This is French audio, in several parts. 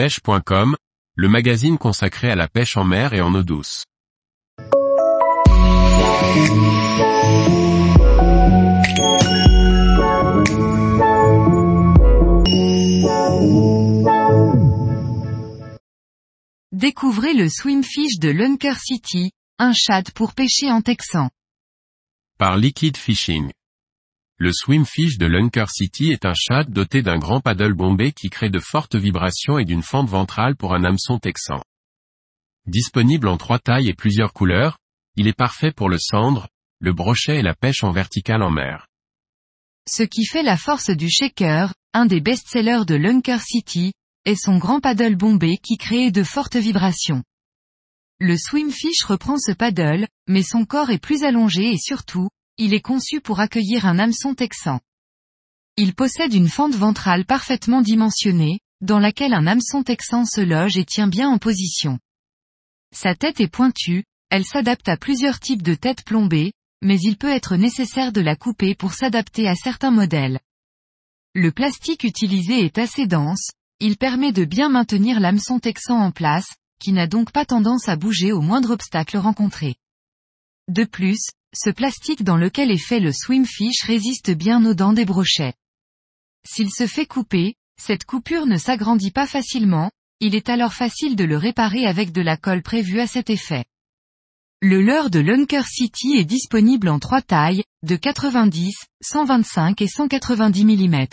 pêche.com, le magazine consacré à la pêche en mer et en eau douce. Découvrez le swimfish de Lunker City, un chat pour pêcher en texan. Par Liquid Fishing. Le swimfish de Lunker City est un chat doté d'un grand paddle bombé qui crée de fortes vibrations et d'une fente ventrale pour un hameçon texan. Disponible en trois tailles et plusieurs couleurs, il est parfait pour le cendre, le brochet et la pêche en verticale en mer. Ce qui fait la force du shaker, un des best-sellers de Lunker City, est son grand paddle bombé qui crée de fortes vibrations. Le swimfish reprend ce paddle, mais son corps est plus allongé et surtout, il est conçu pour accueillir un hameçon texan. Il possède une fente ventrale parfaitement dimensionnée, dans laquelle un hameçon texan se loge et tient bien en position. Sa tête est pointue, elle s'adapte à plusieurs types de têtes plombées, mais il peut être nécessaire de la couper pour s'adapter à certains modèles. Le plastique utilisé est assez dense, il permet de bien maintenir l'hameçon texan en place, qui n'a donc pas tendance à bouger au moindre obstacle rencontré. De plus, ce plastique dans lequel est fait le swimfish résiste bien aux dents des brochets. S'il se fait couper, cette coupure ne s'agrandit pas facilement, il est alors facile de le réparer avec de la colle prévue à cet effet. Le leurre de Lunker City est disponible en trois tailles, de 90, 125 et 190 mm.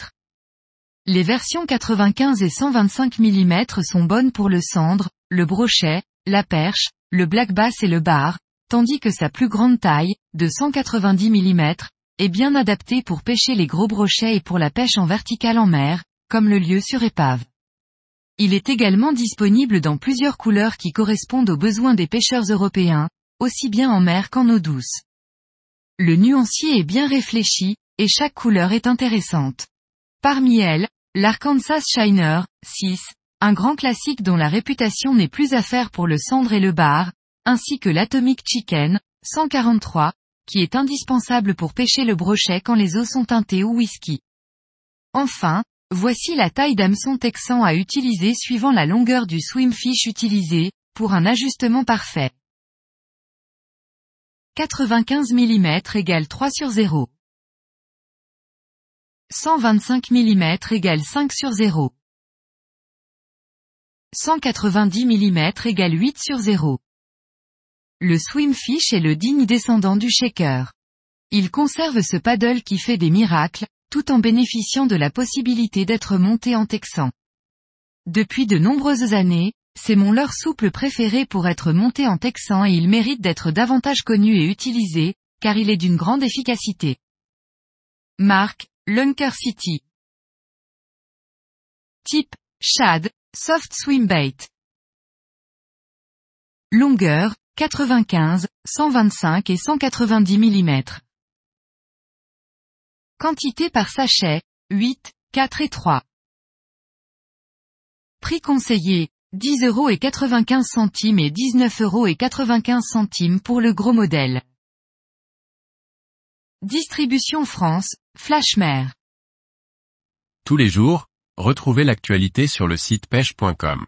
Les versions 95 et 125 mm sont bonnes pour le cendre, le brochet, la perche, le black bass et le bar, tandis que sa plus grande taille, de 190 mm, est bien adaptée pour pêcher les gros brochets et pour la pêche en verticale en mer, comme le lieu sur épave. Il est également disponible dans plusieurs couleurs qui correspondent aux besoins des pêcheurs européens, aussi bien en mer qu'en eau douce. Le nuancier est bien réfléchi, et chaque couleur est intéressante. Parmi elles, l'Arkansas Shiner, 6, un grand classique dont la réputation n'est plus à faire pour le cendre et le bar, ainsi que l'Atomic Chicken, 143, qui est indispensable pour pêcher le brochet quand les eaux sont teintées ou whisky. Enfin, voici la taille d'hameçon texan à utiliser suivant la longueur du swimfish utilisé, pour un ajustement parfait. 95 mm égale 3 sur 0. 125 mm égale 5 sur 0. 190 mm égale 8 sur 0. Le swimfish est le digne descendant du shaker. Il conserve ce paddle qui fait des miracles, tout en bénéficiant de la possibilité d'être monté en texan. Depuis de nombreuses années, c'est mon leurre souple préféré pour être monté en texan et il mérite d'être davantage connu et utilisé, car il est d'une grande efficacité. Marque, Lunker City. Type, Shad, Soft Swim Bait. Longueur, 95, 125 et 190 mm. Quantité par sachet, 8, 4 et 3. Prix conseillé, 10 euros et 95 centimes et 19 euros et 95 centimes pour le gros modèle. Distribution France, Flashmer. Tous les jours, retrouvez l'actualité sur le site pêche.com.